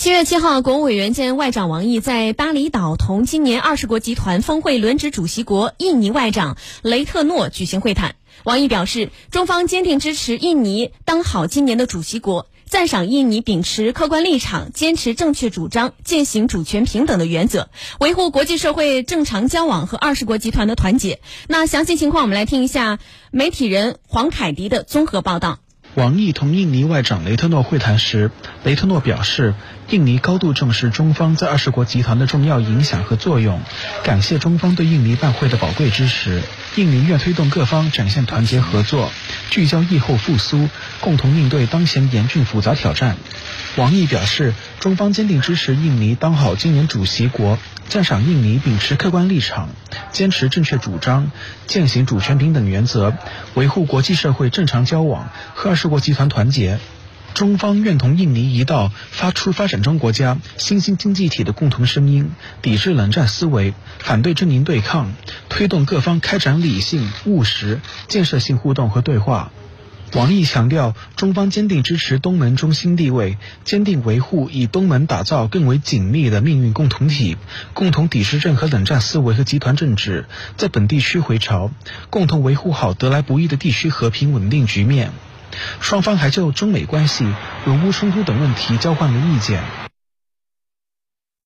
七月七号，国务委员兼外长王毅在巴厘岛同今年二十国集团峰会轮值主席国印尼外长雷特诺举行会谈。王毅表示，中方坚定支持印尼当好今年的主席国，赞赏印尼秉持客观立场，坚持正确主张，践行主权平等的原则，维护国际社会正常交往和二十国集团的团结。那详细情况，我们来听一下媒体人黄凯迪的综合报道。王毅同印尼外长雷特诺会谈时，雷特诺表示，印尼高度重视中方在二十国集团的重要影响和作用，感谢中方对印尼办会的宝贵支持。印尼愿推动各方展现团结合作，聚焦疫后复苏，共同应对当前严峻复杂挑战。王毅表示，中方坚定支持印尼当好今年主席国，赞赏印尼秉持客观立场，坚持正确主张，践行主权平等原则，维护国际社会正常交往和二十国集团团结。中方愿同印尼一道发出发展中国家新兴经济体的共同声音，抵制冷战思维，反对阵营对抗，推动各方开展理性、务实、建设性互动和对话。王毅强调，中方坚定支持东盟中心地位，坚定维护以东盟打造更为紧密的命运共同体，共同抵制任何冷战思维和集团政治，在本地区回潮，共同维护好得来不易的地区和平稳定局面。双方还就中美关系、俄乌冲突等问题交换了意见。